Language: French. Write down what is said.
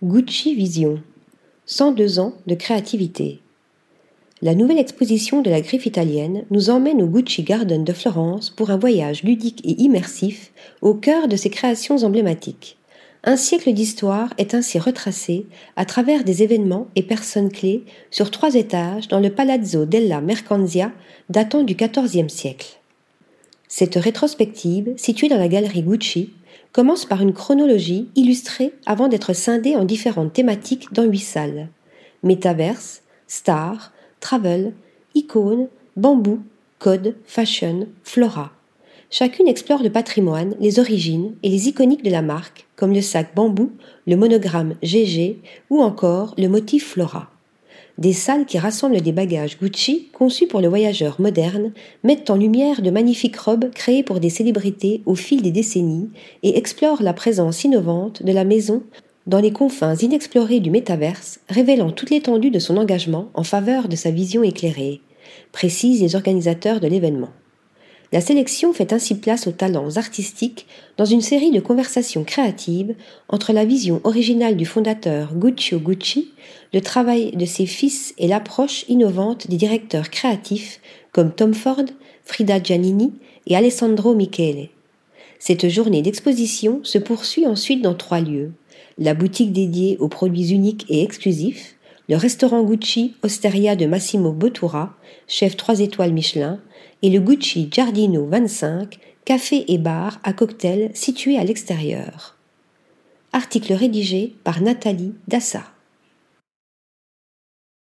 Gucci Vision 102 ans de créativité. La nouvelle exposition de la griffe italienne nous emmène au Gucci Garden de Florence pour un voyage ludique et immersif au cœur de ses créations emblématiques. Un siècle d'histoire est ainsi retracé à travers des événements et personnes clés sur trois étages dans le Palazzo della Mercanzia datant du XIVe siècle. Cette rétrospective, située dans la galerie Gucci, commence par une chronologie illustrée avant d'être scindée en différentes thématiques dans huit salles. Métaverse, star, travel, icône, bambou, code, fashion, flora. Chacune explore le patrimoine, les origines et les iconiques de la marque, comme le sac bambou, le monogramme GG ou encore le motif flora. Des salles qui rassemblent des bagages Gucci conçus pour le voyageur moderne mettent en lumière de magnifiques robes créées pour des célébrités au fil des décennies et explorent la présence innovante de la maison dans les confins inexplorés du métaverse, révélant toute l'étendue de son engagement en faveur de sa vision éclairée, précisent les organisateurs de l'événement. La sélection fait ainsi place aux talents artistiques dans une série de conversations créatives entre la vision originale du fondateur Guccio Gucci, le travail de ses fils et l'approche innovante des directeurs créatifs comme Tom Ford, Frida Giannini et Alessandro Michele. Cette journée d'exposition se poursuit ensuite dans trois lieux. La boutique dédiée aux produits uniques et exclusifs, le restaurant Gucci Osteria de Massimo Bottura, chef 3 étoiles Michelin, et le Gucci Giardino 25, café et bar à cocktail situé à l'extérieur. Article rédigé par Nathalie Dassa.